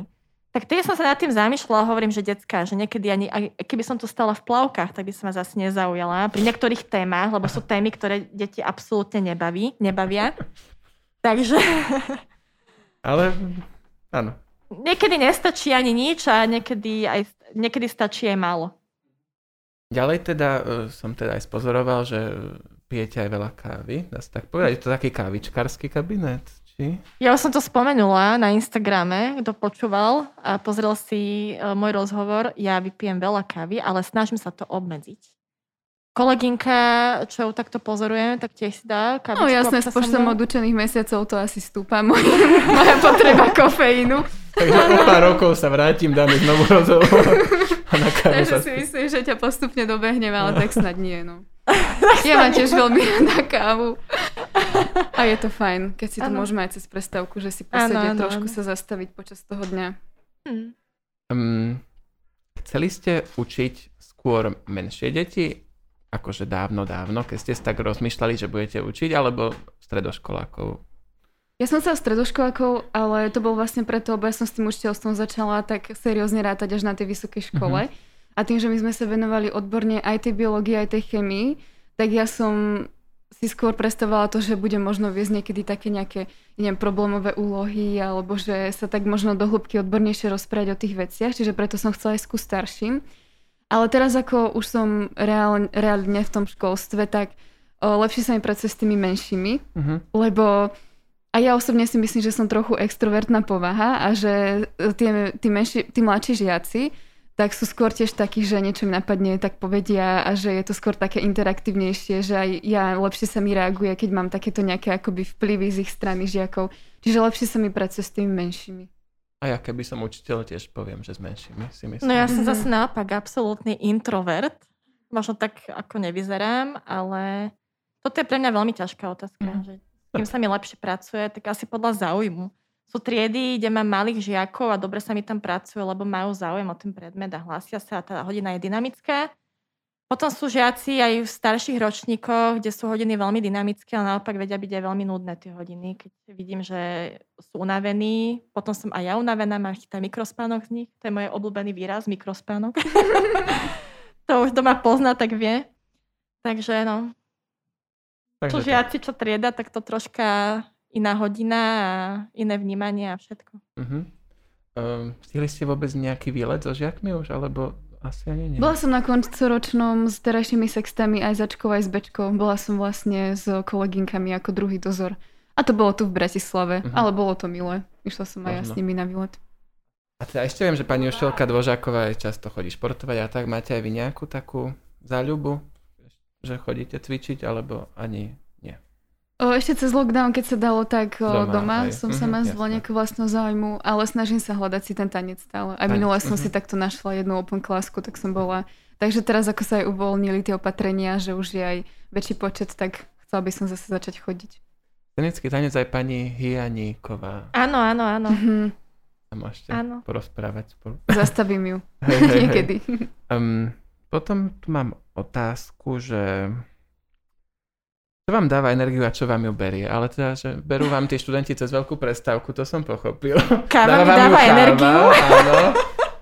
Tak tie som sa nad tým zamýšľala, hovorím, že detská, že niekedy ani, keby som tu stala v plavkách, tak by som ma zase nezaujala. Pri niektorých témach, lebo sú témy, ktoré deti absolútne nebaví, nebavia. Takže... Ale, áno. Niekedy nestačí ani nič a niekedy, aj, niekedy stačí aj málo. Ďalej teda uh, som teda aj spozoroval, že pijete aj veľa kávy, dá sa tak povedať. Je to taký kávičkarský kabinet, či? Ja som to spomenula na Instagrame, kto počúval a pozrel si uh, môj rozhovor. Ja vypijem veľa kávy, ale snažím sa to obmedziť. Kolegynka, čo ju takto pozorujem, tak tiež si dá kavičku. No jasné, s počtom odučených mesiacov to asi stúpa moja, moja potreba kofeínu. Takže o pár rokov sa vrátim, dáme znovu rozhovor. Takže si myslím, že ťa postupne dobehnem, ale tak snad nie. No. ja mám tiež veľmi na kávu. A je to fajn, keď si to ano. môžeme aj cez prestávku, že si posedieť trošku ano. sa zastaviť počas toho dňa. Hmm. Um, chceli ste učiť skôr menšie deti, akože dávno, dávno, keď ste tak rozmýšľali, že budete učiť, alebo stredoškolákov? Ja som sa stredoškolákov, ale to bol vlastne preto, lebo ja som s tým učiteľstvom začala tak seriózne rátať až na tej vysokej škole. Uh-huh. A tým, že my sme sa venovali odborne aj tej biológii, aj tej chemii, tak ja som si skôr predstavovala to, že budem možno viesť niekedy také nejaké, neviem, problémové úlohy, alebo že sa tak možno do hĺbky odbornejšie rozprávať o tých veciach, čiže preto som chcela aj skúť starším. Ale teraz ako už som reálne, reálne v tom školstve, tak o, lepšie sa mi pracuje s tými menšími, uh-huh. lebo a ja osobne si myslím, že som trochu extrovertná povaha a že tie, tí, menší, tí mladší žiaci tak sú skôr tiež takí, že niečo mi napadne, tak povedia a že je to skôr také interaktívnejšie, že aj ja lepšie sa mi reaguje, keď mám takéto nejaké akoby vplyvy z ich strany žiakov. Čiže lepšie sa mi pracuje s tými menšími. A ja keby som učiteľ, tiež poviem, že s menšími si myslím. No ja som zase naopak absolútny introvert. možno tak ako nevyzerám, ale toto je pre mňa veľmi ťažká otázka, Mhm. že kým sa mi lepšie pracuje, tak asi podľa záujmu. Sú triedy, kde mám malých žiakov a dobre sa mi tam pracuje, lebo majú záujem o ten predmet a hlásia sa a tá hodina je dynamická. Potom sú žiaci aj v starších ročníkoch, kde sú hodiny veľmi dynamické, ale naopak vedia byť aj veľmi nudné tie hodiny, keď vidím, že sú unavení. Potom som aj ja unavená, mám chytá mikrospánok z nich. To je môj obľúbený výraz, mikrospánok. to už doma pozná, tak vie. Takže no, Takže čo žiaci, čo trieda, tak to troška iná hodina a iné vnímanie a všetko. Uh-huh. Um, stihli ste vôbec nejaký výlet so žiakmi už, alebo asi ani nie? Bola som na koncoročnom s terajšími sextami aj začkou, aj s bečkou. Bola som vlastne s kolegynkami ako druhý dozor. A to bolo tu v Bratislave, Mhm. ale bolo to milé. Išla som aj ja s nimi na výlet. A teda ešte viem, že pani Uštelka Dvožáková aj často chodí športovať a tak. Máte aj vy nejakú takú záľubu, že chodíte cvičiť, alebo ani? O, ešte cez lockdown, keď sa dalo, tak Doma, doma, aj. som Mhm, sama zvala jasné. nejakú vlastnú záujmu, ale snažím sa hľadať si ten tanec stále. Tanec, minule som mhm. si takto našla jednu open klasku, tak som bola. Takže teraz, ako sa aj uvoľnili tie opatrenia, že už je aj väčší počet, tak chcela by som zase začať chodiť. Scenický tanec aj pani Hianíková. Áno, áno, áno. Mhm. Sa môžete Áno. porozprávať spolu. Zastavím ju. Hej, hej, hej. Niekedy. Um, potom tu mám otázku, že čo vám dáva energiu a čo vám ju berie? Ale teda, že berú vám tí študenti cez veľkú prestávku, to som pochopil. Káva mi vám ju dáva energiu. Áno.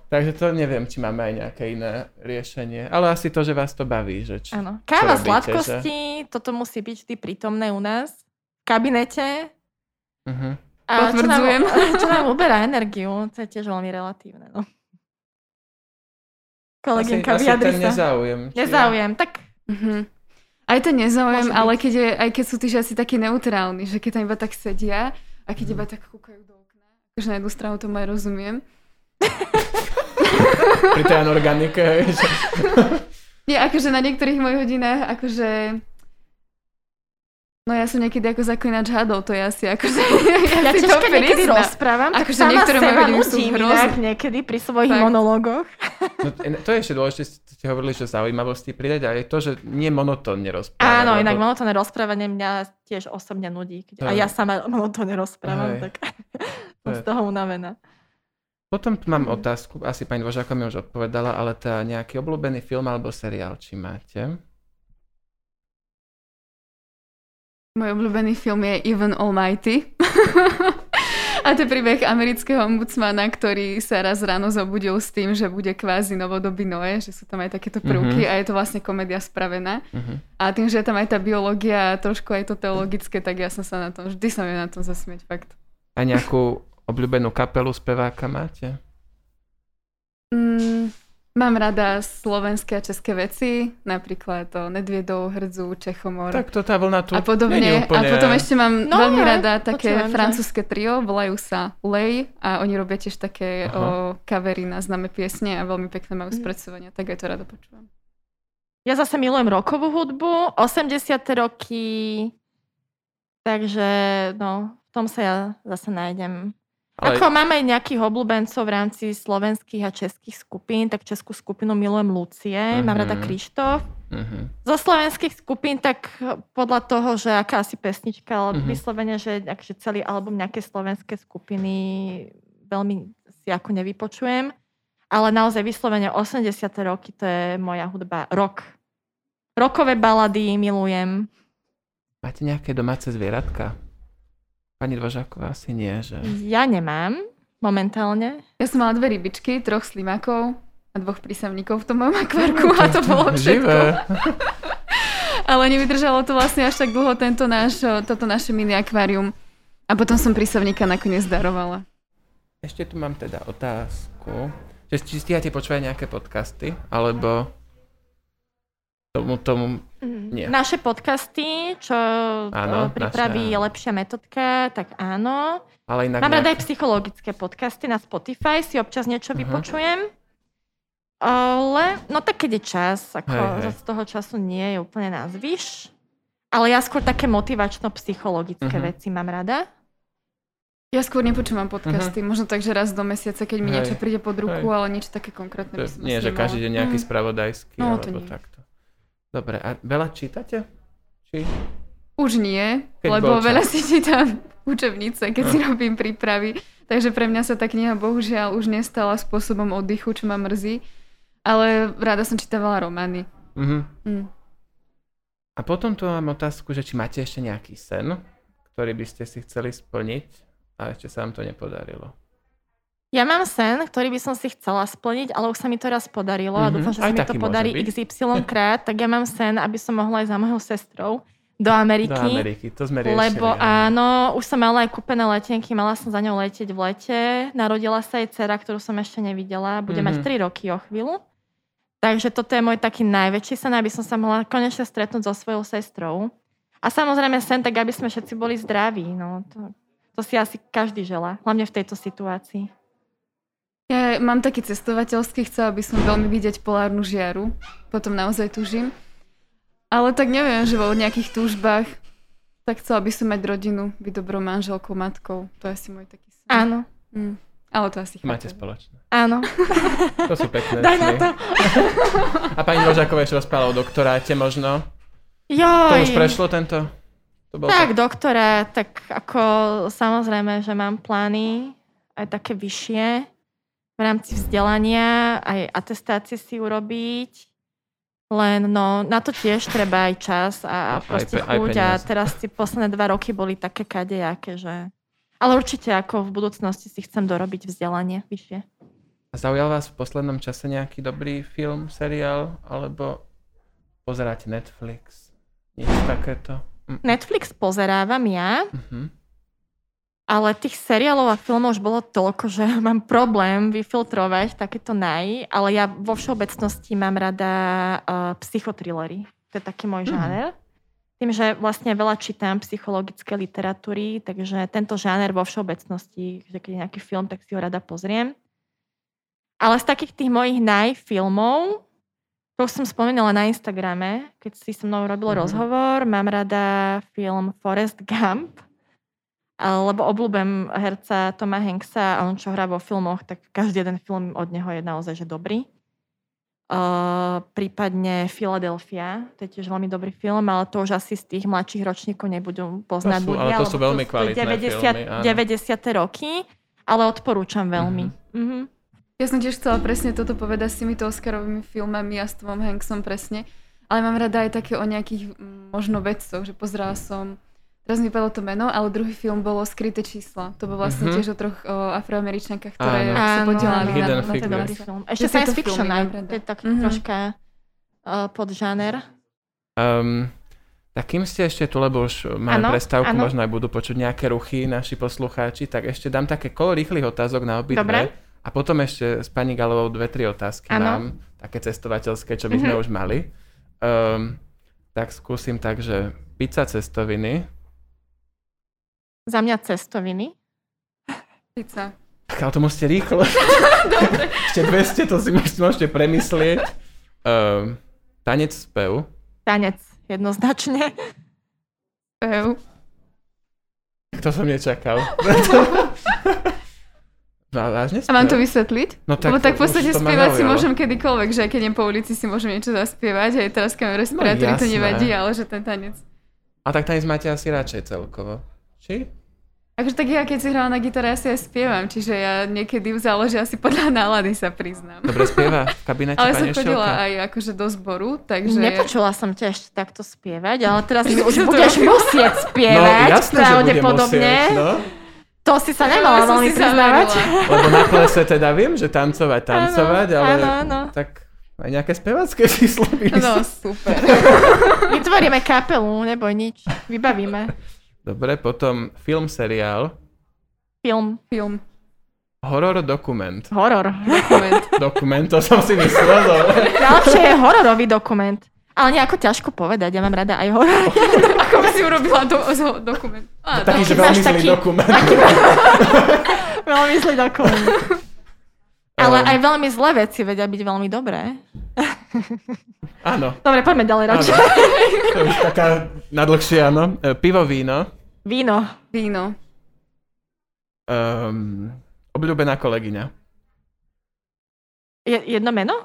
Takže to neviem, či máme aj nejaké iné riešenie. Ale asi to, že vás to baví. Že či... Áno. Káva, robíte, sladkosti, toto musí byť vždy prítomné u nás v kabinete. Uh-huh. A čo nám, čo nám uberá energiu, to je tiež veľmi relatívne. No. Kolegynka, asi, asi vyjadri ten sa. nezáujem. Nezáujem. Tak Mhm. Aj to nezáujem, Môže ale keď, je, aj keď sú tí žiaci takí neutrálni, že keď tam iba tak sedia a keď Mhm. iba tak kúkajú do okna, akože na jednu stranu to aj rozumiem. Pri tej anorganike. hej, Nie, akože na niektorých mojich hodinách, akože... No ja som niekedy ako zaklinač hadov, to je asi akože... ja si tiež to keď niekedy rozprávam, tak Akože sama seba hodiny sú nudím hrozné. inak niekedy pri svojich Fakt. monológoch. No, to je ešte dôležité, ste hovorili, že zaujímavosti pridať a je to, že nie monotónne rozprávať. Áno, lebo- inak monotónne rozprávanie mňa tiež osobne nudí. Keď, a ja sama monotónne rozprávam, Hej. tak som z toho unavená. Potom tu mám otázku, asi pani Dvožáková mi už odpovedala, ale tá nejaký obľúbený film alebo seriál, či máte? Môj obľúbený film je Even Almighty. A to je príbeh amerického ombudsmana, ktorý sa raz ráno zobudil s tým, že bude kvázi novodobý Noé, že sú tam aj takéto prvky Mhm. a je to vlastne komédia spravená. Uh-huh. A tým, že je tam aj tá biológia a trošku aj to teologické, tak ja som sa na tom, vždy sa mi na tom zasmieť, fakt. A nejakú obľúbenú kapelu speváka máte? Mm, mám rada slovenské a české veci, napríklad to Nedviedov, Hrdzu, Čechomor. Tak to tá vlna tu a podobne. úplne... A potom ešte mám No, veľmi rada také že- francúzske trio, volajú sa Lej a oni robia tiež také Aha. o, kavery na známe piesne a veľmi pekné majú Mhm. spracovania, tak aj to rada počúvam. Ja zase milujem rokovú hudbu, 80. roky, takže no, v tom sa ja zase nájdem. Ale- Ako mám aj nejakých obľúbencov v rámci slovenských a českých skupín, tak českú skupinu milujem Lucie, mám rada Mhm. Krištof. Uh-huh. Zo slovenských skupín, tak podľa toho, že aká asi pesnička, ale Mhm. vyslovene, že akže celý album nejaké slovenské skupiny veľmi si ako nevypočujem. Ale naozaj vyslovene 80. roky, to je moja hudba. Rock. Rokové balady milujem. Máte nejaké domáce zvieratka? Pani Dvožáková asi nie, že... Ja nemám momentálne. Ja som mala dve rybičky, troch slimákov a dvoch prísavníkov v tom mojom akvárku a to bolo všetko. Ale nevydržalo to vlastne až tak dlho tento náš, toto naše mini akvárium. A potom som prísavníka nakoniec darovala. Ešte tu mám teda otázku, že či stíhate počúvať nejaké podcasty, alebo tomu, tomu, Nie. Naše podcasty, čo Áno, áno, pripraví naše, áno. lepšia metodka, tak áno. ale inak Mám rada aj nejak... psychologické podcasty na Spotify, si občas niečo Aha. vypočujem. Ale, no tak keď je čas, ako Hej, hej. z toho času nie je úplne nazvyš. Ale ja skôr také motivačno-psychologické Mhm. veci mám rada. Ja skôr nepočúvam podcasty, možno tak, že raz do mesiaca, keď mi Hej, niečo príde pod ruku, hej. ale niečo také konkrétne To by som nie, že každý deň nejaký Mm. spravodajský, No, to alebo nie. takto. Dobre, a veľa čítate? Či... Už nie, Keď lebo veľa si čítam učebnice, keď si robím prípravy. Takže pre mňa sa tá kniha bohužiaľ už nestala spôsobom oddychu, čo ma mrzí. Ale rada som čítavala romány. Mhm. Hm. A potom tu mám otázku, že či máte ešte nejaký sen, ktorý by ste si chceli splniť a ešte sa vám to nepodarilo. Ja mám sen, ktorý by som si chcela splniť, ale už sa mi to raz podarilo a Mhm, dúfam, že aj sa mi to podarí. XY krát, tak ja mám sen, aby som mohla ísť za mojou sestrou do Ameriky. Do Ameriky, to sme riešili. Lebo áno. už som mala aj kúpené letenky, mala som za ňou letieť v lete. Narodila sa jej dcera, ktorú som ešte nevidela. Bude mať Mhm. 3 roky o chvíľu. Takže toto je môj taký najväčší sen, aby som sa mohla konečne stretnúť so svojou sestrou. A samozrejme sen, tak aby sme všetci boli zdraví. No, to, to si asi každý želá, hlavne v tejto situácii. Ja mám taký cestovateľský, chcela by som veľmi vidieť polárnu žiaru. Potom naozaj tužím. Ale tak neviem, že vo nejakých túžbách tak chcela by som mať rodinu, byť dobrou manželkou, matkou. To je asi môj taký sen. Áno, Hm. Ale to asi Máte chápem. spoločné. áno. To sú pekné Daj na to. A pani Ložáková ešte rozprávala o doktoráte možno. To Joj. už prešlo tento? To bol Tak, doktora, tak ako samozrejme, že mám plány aj také vyššie v rámci vzdelania, aj atestácie si urobiť. Len no, na to tiež treba aj čas a, a Aj proste aj chuť. A peniaze. teraz tie posledné dva roky boli také kadejaké, že... Ale určite ako v budúcnosti si chcem dorobiť vzdelanie vyššie. A zaujal vás v poslednom čase nejaký dobrý film, seriál, alebo pozeráte Netflix? Nič takéto? Netflix pozerávam ja, Mhm. Ale tých seriálov a filmov už bolo toľko, že mám problém vyfiltrovať takéto naj, ale ja vo všeobecnosti mám rada uh, psychotrillery. To je taký môj Mhm. žáner. Tým, že vlastne veľa čítam psychologické literatúry, takže tento žáner vo všeobecnosti, že keď je nejaký film, tak si ho rada pozriem. Ale z takých tých mojich najfilmov, to už som spomínala na Instagrame, keď si so mnou robil Mhm. rozhovor, mám rada film Forrest Gump, lebo obľúbem herca Toma Hanksa a on čo hrá vo filmoch, tak každý jeden film od neho je naozaj že dobrý. Uh, prípadne Philadelphia, to je tiež veľmi dobrý film, ale to už asi z tých mladších ročníkov nebudú poznať To sú- ľudia. ale to sú veľmi kvalitné 90, filmy, áno. 90. roky, ale odporúčam veľmi. Mhm. Ja som tiež chcela presne toto povedať s týmito Oscarovými filmami a s Tomom Hanksom presne. Ale mám rada aj také o nejakých možno vedcoch, že pozerala som, teraz mi padlo to meno, ale druhý film bolo Skryté čísla. To bol vlastne Mhm. tiež o troch o afroameričankách, ktoré Áno. sa podielali áno, na, na Figures. dobrý film. Ešte science fiction to je taký Mhm. troška uh, podžáner. Um, tak kým ste ešte tu, lebo už máme Áno, prestávku, áno. možno aj budú počuť nejaké ruchy naši poslucháči, tak ešte dám také kolo rýchlych otázok na obidve. Dobre. A potom ešte s pani Galovou dve, tri otázky Áno. mám, také cestovateľské, čo by sme Mhm. už mali. Um, tak skúsim tak, že pizza cestoviny. Za mňa cestoviny. Pizza. Tak ale to musíte rýchlo. ešte 200, to si môžete, premyslieť. Um, tanec spev. Tanec, jednoznačne. Pev. To som nečakal. Vá- Vážne? A mám to spev? vysvetliť? No tak, Lebo tak v podstate to spievať si môžem kedykoľvek, že aj keď idem po ulici si môžem niečo zaspievať, aj teraz keď mám respirátory, to jasné. nevadí, ale že ten tanec. A tak tanec máte asi radšej celkovo. Či? Akože tak ja keď si hrávam na gitare, ja si aj spievam, čiže ja niekedy záleží asi podľa nálady sa priznám. Dobre spieva v kabinete Ale som chodila aj akože do zboru, takže... Nepočula som ťa ešte takto spievať, ale teraz mi už budeš musieť No spievať, jasné, že budem pravdepodobne. musieť, no. To si sa nemala veľmi priznávať. Lebo na plese teda viem, že tancovať, tancovať, ale áno, áno. tak aj nejaké spevacké číslo No, super. Vytvoríme kapelu, neboj nič. Vybavíme. Dobre, potom film, seriál, Film. Film. horor, dokument. Horor. Dokument. Dokument, to som si myslel, dobre. Najlepšie je hororový dokument. Ale nejako ťažko povedať, ja mám rada aj horor. Ako by si urobila do, zo, dokument? Á, Taký, že veľmi zlý taký- dokument. veľmi zlý dokument. Ale aj veľmi zlé veci vedia byť veľmi dobré. Áno, Dobre, poďme ďalej radšej. To je taká nadlhšie, áno. E, Pivo, víno. Víno. Víno. Um, obľúbená kolegyňa. Je, jedno meno?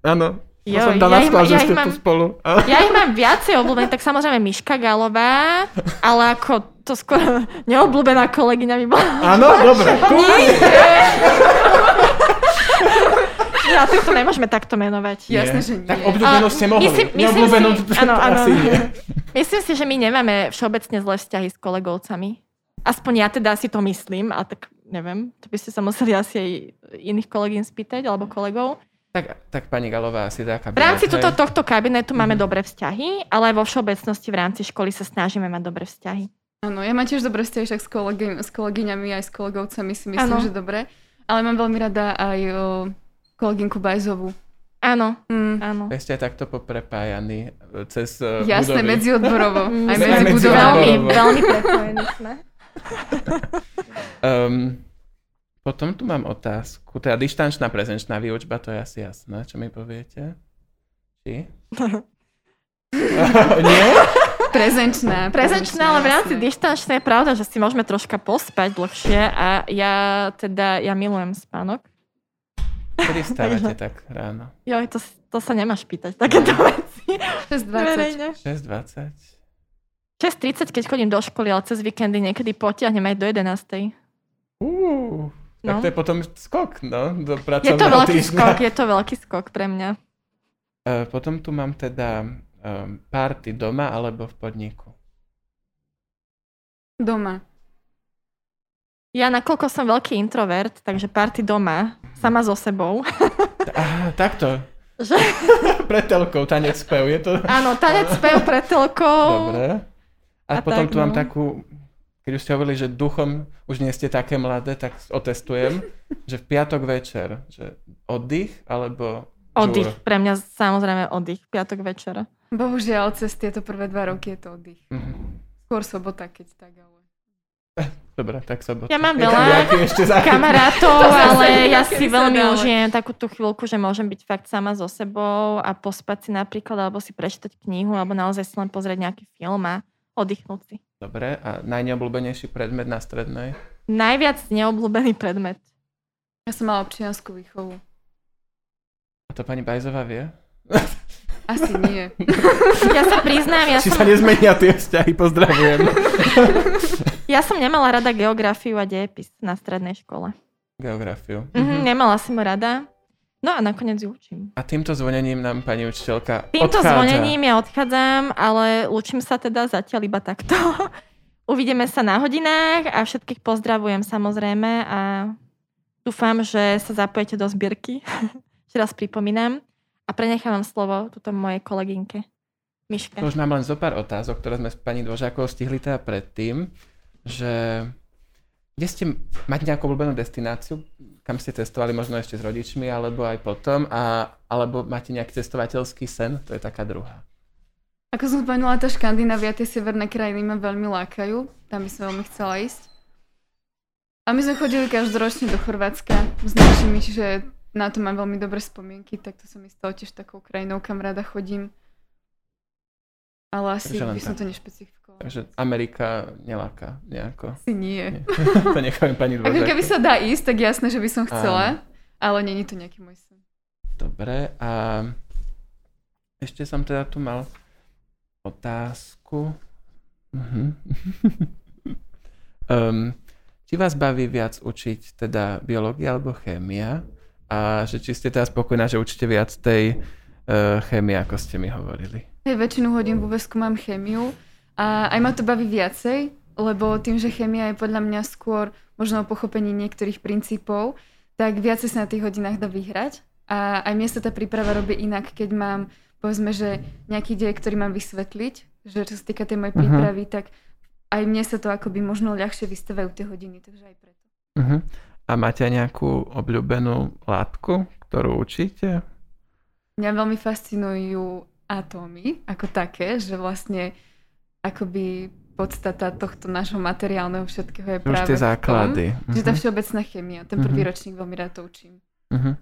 Áno. Jo, som dal ja schvál, ma- že ja mám- tu spolu. Ja ich mám viacej obľúbených, tak samozrejme Miška Galová, ale ako to skôr neobľúbená kolegyňa by bola. Áno, dobre. Ja, tak to nemôžeme takto menovať. Nie. Jasné, že nie. Tak obľúbenú A ste mohli. myslím- myslím si- áno, áno. asi nie. Myslím si, že my nemáme všeobecne zlé vzťahy s kolegovcami. Aspoň ja teda si to myslím, a tak neviem, to by ste sa museli asi aj iných kolegín spýtať, alebo kolegov. Tak, tak pani Galová asi taká V rámci hej? tohto kabinetu máme Mhm. dobré vzťahy, ale aj vo všeobecnosti v rámci školy sa snažíme mať dobré vzťahy. Áno, ja mám tiež dobré vzťahy však s, kolegy, s kolegyňami aj s kolegovcami si myslím, Áno. že dobre. Ale mám veľmi rada aj o, kolegynku Bajzovú. Áno, Mm. áno. Vy ste takto poprepájaní e, cez uh, Jasné, budovy. medziodborovo. Aj medzi medzi budovami. Veľmi, veľmi prepojení sme. Um, potom tu mám otázku. Teda dištančná prezenčná výučba, to je asi jasné. Čo mi poviete? Či? Nie? Prezenčná. Prezenčná, ale v rámci dištančnej je pravda, že si môžeme troška pospať dlhšie a ja teda, ja milujem spánok. Kedy stávate tak ráno? Joj, to, to sa nemáš pýtať, takéto veci. 6.20. Verejne. 6.20? 6.30, keď chodím do školy, ale cez víkendy niekedy potiahnem aj do 11. Uh, tak No. to je potom skok, no, do Je to pracovného veľký týždňa. skok, je to veľký skok pre mňa. Uh, potom tu mám teda um, party doma alebo v podniku. Doma. Ja nakoľko som veľký introvert, takže party doma, sama so sebou. Aha, takto. Že, Pred telkou, tanec spev, je to... áno, tanec spev pred telkou. Dobre. A, A potom tak, tu mám no. takú, keď už ste hovorili, že duchom už nie ste také mladé, tak otestujem, že v piatok večer, že oddych alebo Oddych, žúr. pre mňa samozrejme oddych, piatok večer. Bohužiaľ, cez tieto prvé dva roky je to oddych. Mhm. Skôr sobota, keď tak, ale... Dobre, tak sobota. Ja mám veľa kamarátov, ale ja si sa veľmi užijem takú tú chvíľku, že môžem byť fakt sama so sebou a pospať si napríklad, alebo si prečítať knihu, alebo naozaj si len pozrieť nejaký film a oddychnúť si. Dobre, a najneobľúbenejší predmet na strednej? Najviac neobľúbený predmet. Ja som mala občianskú výchovu. A to pani Bajzová vie? Asi nie. Ja sa priznám, ja Či som, sa nezmenia tie vzťahy, pozdravujem. ja som nemala rada geografiu a dejepis na strednej škole. Geografiu. Mhm, nemala som rada. No a nakoniec ju učím. A týmto zvonením nám pani učiteľka Týmto odchádza. zvonením ja odchádzam, ale učím sa teda zatiaľ iba takto. Uvidíme sa na hodinách a všetkých pozdravujem samozrejme a dúfam, že sa zapojíte do zbierky. Ešte raz pripomínam. A prenechávam slovo tuto mojej kolegynke. Miške. To už mám len zo pár otázok, ktoré sme s pani Dvožákovou stihli teda predtým, že kde ste, máte nejakú obľúbenú destináciu, kam ste cestovali možno ešte s rodičmi, alebo aj potom, a, alebo máte nejaký cestovateľský sen, to je taká druhá. Ako som spomenula, tá Škandinávia, tie severné krajiny ma veľmi lákajú. Tam by som veľmi chcela ísť. A my sme chodili každoročne do Chorvátska s našimi, čiže na to mám veľmi dobré spomienky, tak to som mi stalo tiež takou krajinou, kam rada chodím. Ale asi by som to nešpecifikovala. Takže Amerika neláka nejako. Asi nie. Nie. to nechávam pani Ako keby sa dá ísť, tak jasné, že by som Áno. chcela, ale není to nejaký môj sen. Dobre, a ešte som teda tu mal otázku. Mhm. um, či vás baví viac učiť teda biológia alebo chémia? A že či ste teda spokojná, že učíte viac tej uh, chémie, ako ste mi hovorili. Hej, väčšinu hodín v UVSku mám chémiu a aj ma to baví viacej, lebo tým, že chémia je podľa mňa skôr možno o pochopení niektorých princípov, tak viacej sa na tých hodinách dá vyhrať. A aj mne sa tá príprava robí inak, keď mám, povedzme, že nejaký dej, ktorý mám vysvetliť, že čo sa týka tej mojej Mhm. prípravy, tak aj mne sa to akoby možno ľahšie vystavajú tie hodiny, takže aj preto. Uh-huh. A máte aj nejakú obľúbenú látku, ktorú učíte? Mňa veľmi fascinujú atómy ako také, že vlastne akoby podstata tohto nášho materiálneho všetkého je Už práve tie v tom, základy. že tá Mhm. všeobecná chemia, ten prvý ročník veľmi rád to učím. Uh-huh.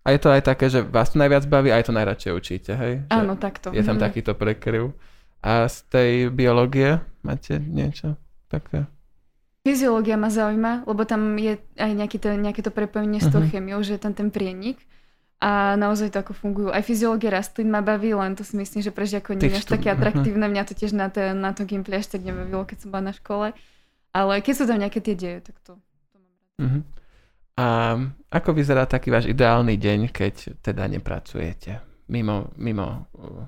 A je to aj také, že vás to najviac baví, aj to najradšej učíte, hej? Že Áno, takto. Je tam Mhm. takýto prekryv. A z tej biológie máte niečo také? Fyziológia ma zaujíma, lebo tam je aj nejaký to, nejaké to prepojenie s tou Mhm. chemiou, že je tam ten prienik. A naozaj to ako fungujú. Aj fyziológia rastlín ma baví, len to si myslím, že pre žiakov nie je až také atraktívne. Mňa to tiež na, ten, na to gimpli až tak nebavilo, keď som bola na škole. Ale keď sú tam nejaké tie deje, tak to, to mám rád. Uh-huh. A ako vyzerá taký váš ideálny deň, keď teda nepracujete? Mimo, mimo uh,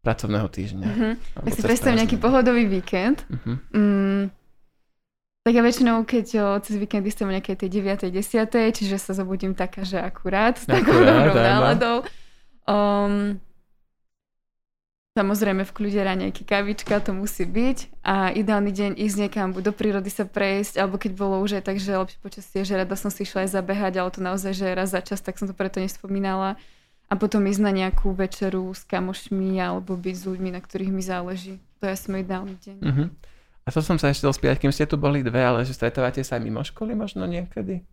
pracovného týždňa. Uh-huh. Tak si predstavím nejaký pohodový víkend. Uh-huh. Mm, tak ja väčšinou, keď o, cez víkendy som nejaké tej 9. 10. čiže sa zobudím taká, že akurát, s takou dobrou náladou. Um, Samozrejme v kľude raňajky kavička, to musí byť. A ideálny deň ísť niekam, buď do prírody sa prejsť, alebo keď bolo už aj tak, že lepšie počasie, že rada som si išla aj zabehať, ale to naozaj, že raz za čas, tak som to preto nespomínala a potom ísť na nejakú večeru s kamošmi alebo byť s ľuďmi, na ktorých mi záleží. To je môj ideálny deň. Uh-huh. A to som sa ešte dal spýtať, kým ste tu boli dve, ale že stretávate sa aj mimo školy možno niekedy?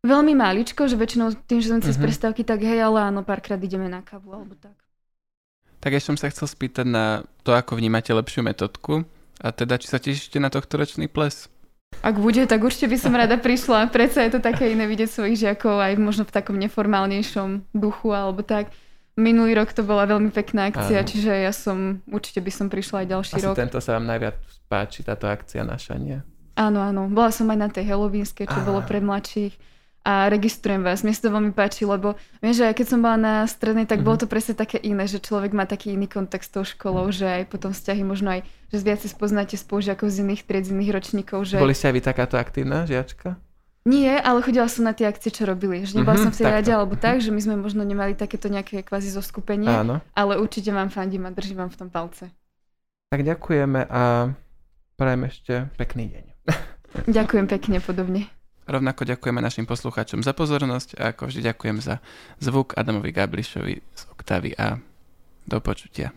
Veľmi maličko, že väčšinou tým, že som cez uh-huh. prestávky, tak hej, ale áno, párkrát ideme na kávu alebo tak. Tak ešte som sa chcel spýtať na to, ako vnímate lepšiu metodku a teda, či sa tešíte na tohto ročný ples? Ak bude, tak určite by som rada prišla. Predsa je to také iné vidieť svojich žiakov aj možno v takom neformálnejšom duchu alebo tak. Minulý rok to bola veľmi pekná akcia, Áno. čiže ja som, určite by som prišla aj ďalší Asi rok. tento sa vám najviac páči, táto akcia naša, nie? Áno, áno. Bola som aj na tej Halloweenskej, čo Aha. bolo pre mladších a registrujem vás. Mne sa to veľmi páči, lebo viem, že keď som bola na strednej, tak mm-hmm. bolo to presne také iné, že človek má taký iný kontext s tou školou, mm-hmm. že aj potom vzťahy možno aj, že viac spoznáte spolužiakov z iných tried, z iných ročníkov. Že... Boli ste aj vy takáto aktívna žiačka? Nie, ale chodila som na tie akcie, čo robili. Že nebola mm-hmm, som v tej rade alebo tak, že my sme možno nemali takéto nejaké kvázi zoskupenie, Áno. ale určite vám fandím a držím vám v tom palce. Tak ďakujeme a prajem ešte pekný deň. Ďakujem pekne, podobne. Rovnako ďakujeme našim poslucháčom za pozornosť a ako vždy ďakujem za zvuk Adamovi Gablišovi z Oktavy a do počutia.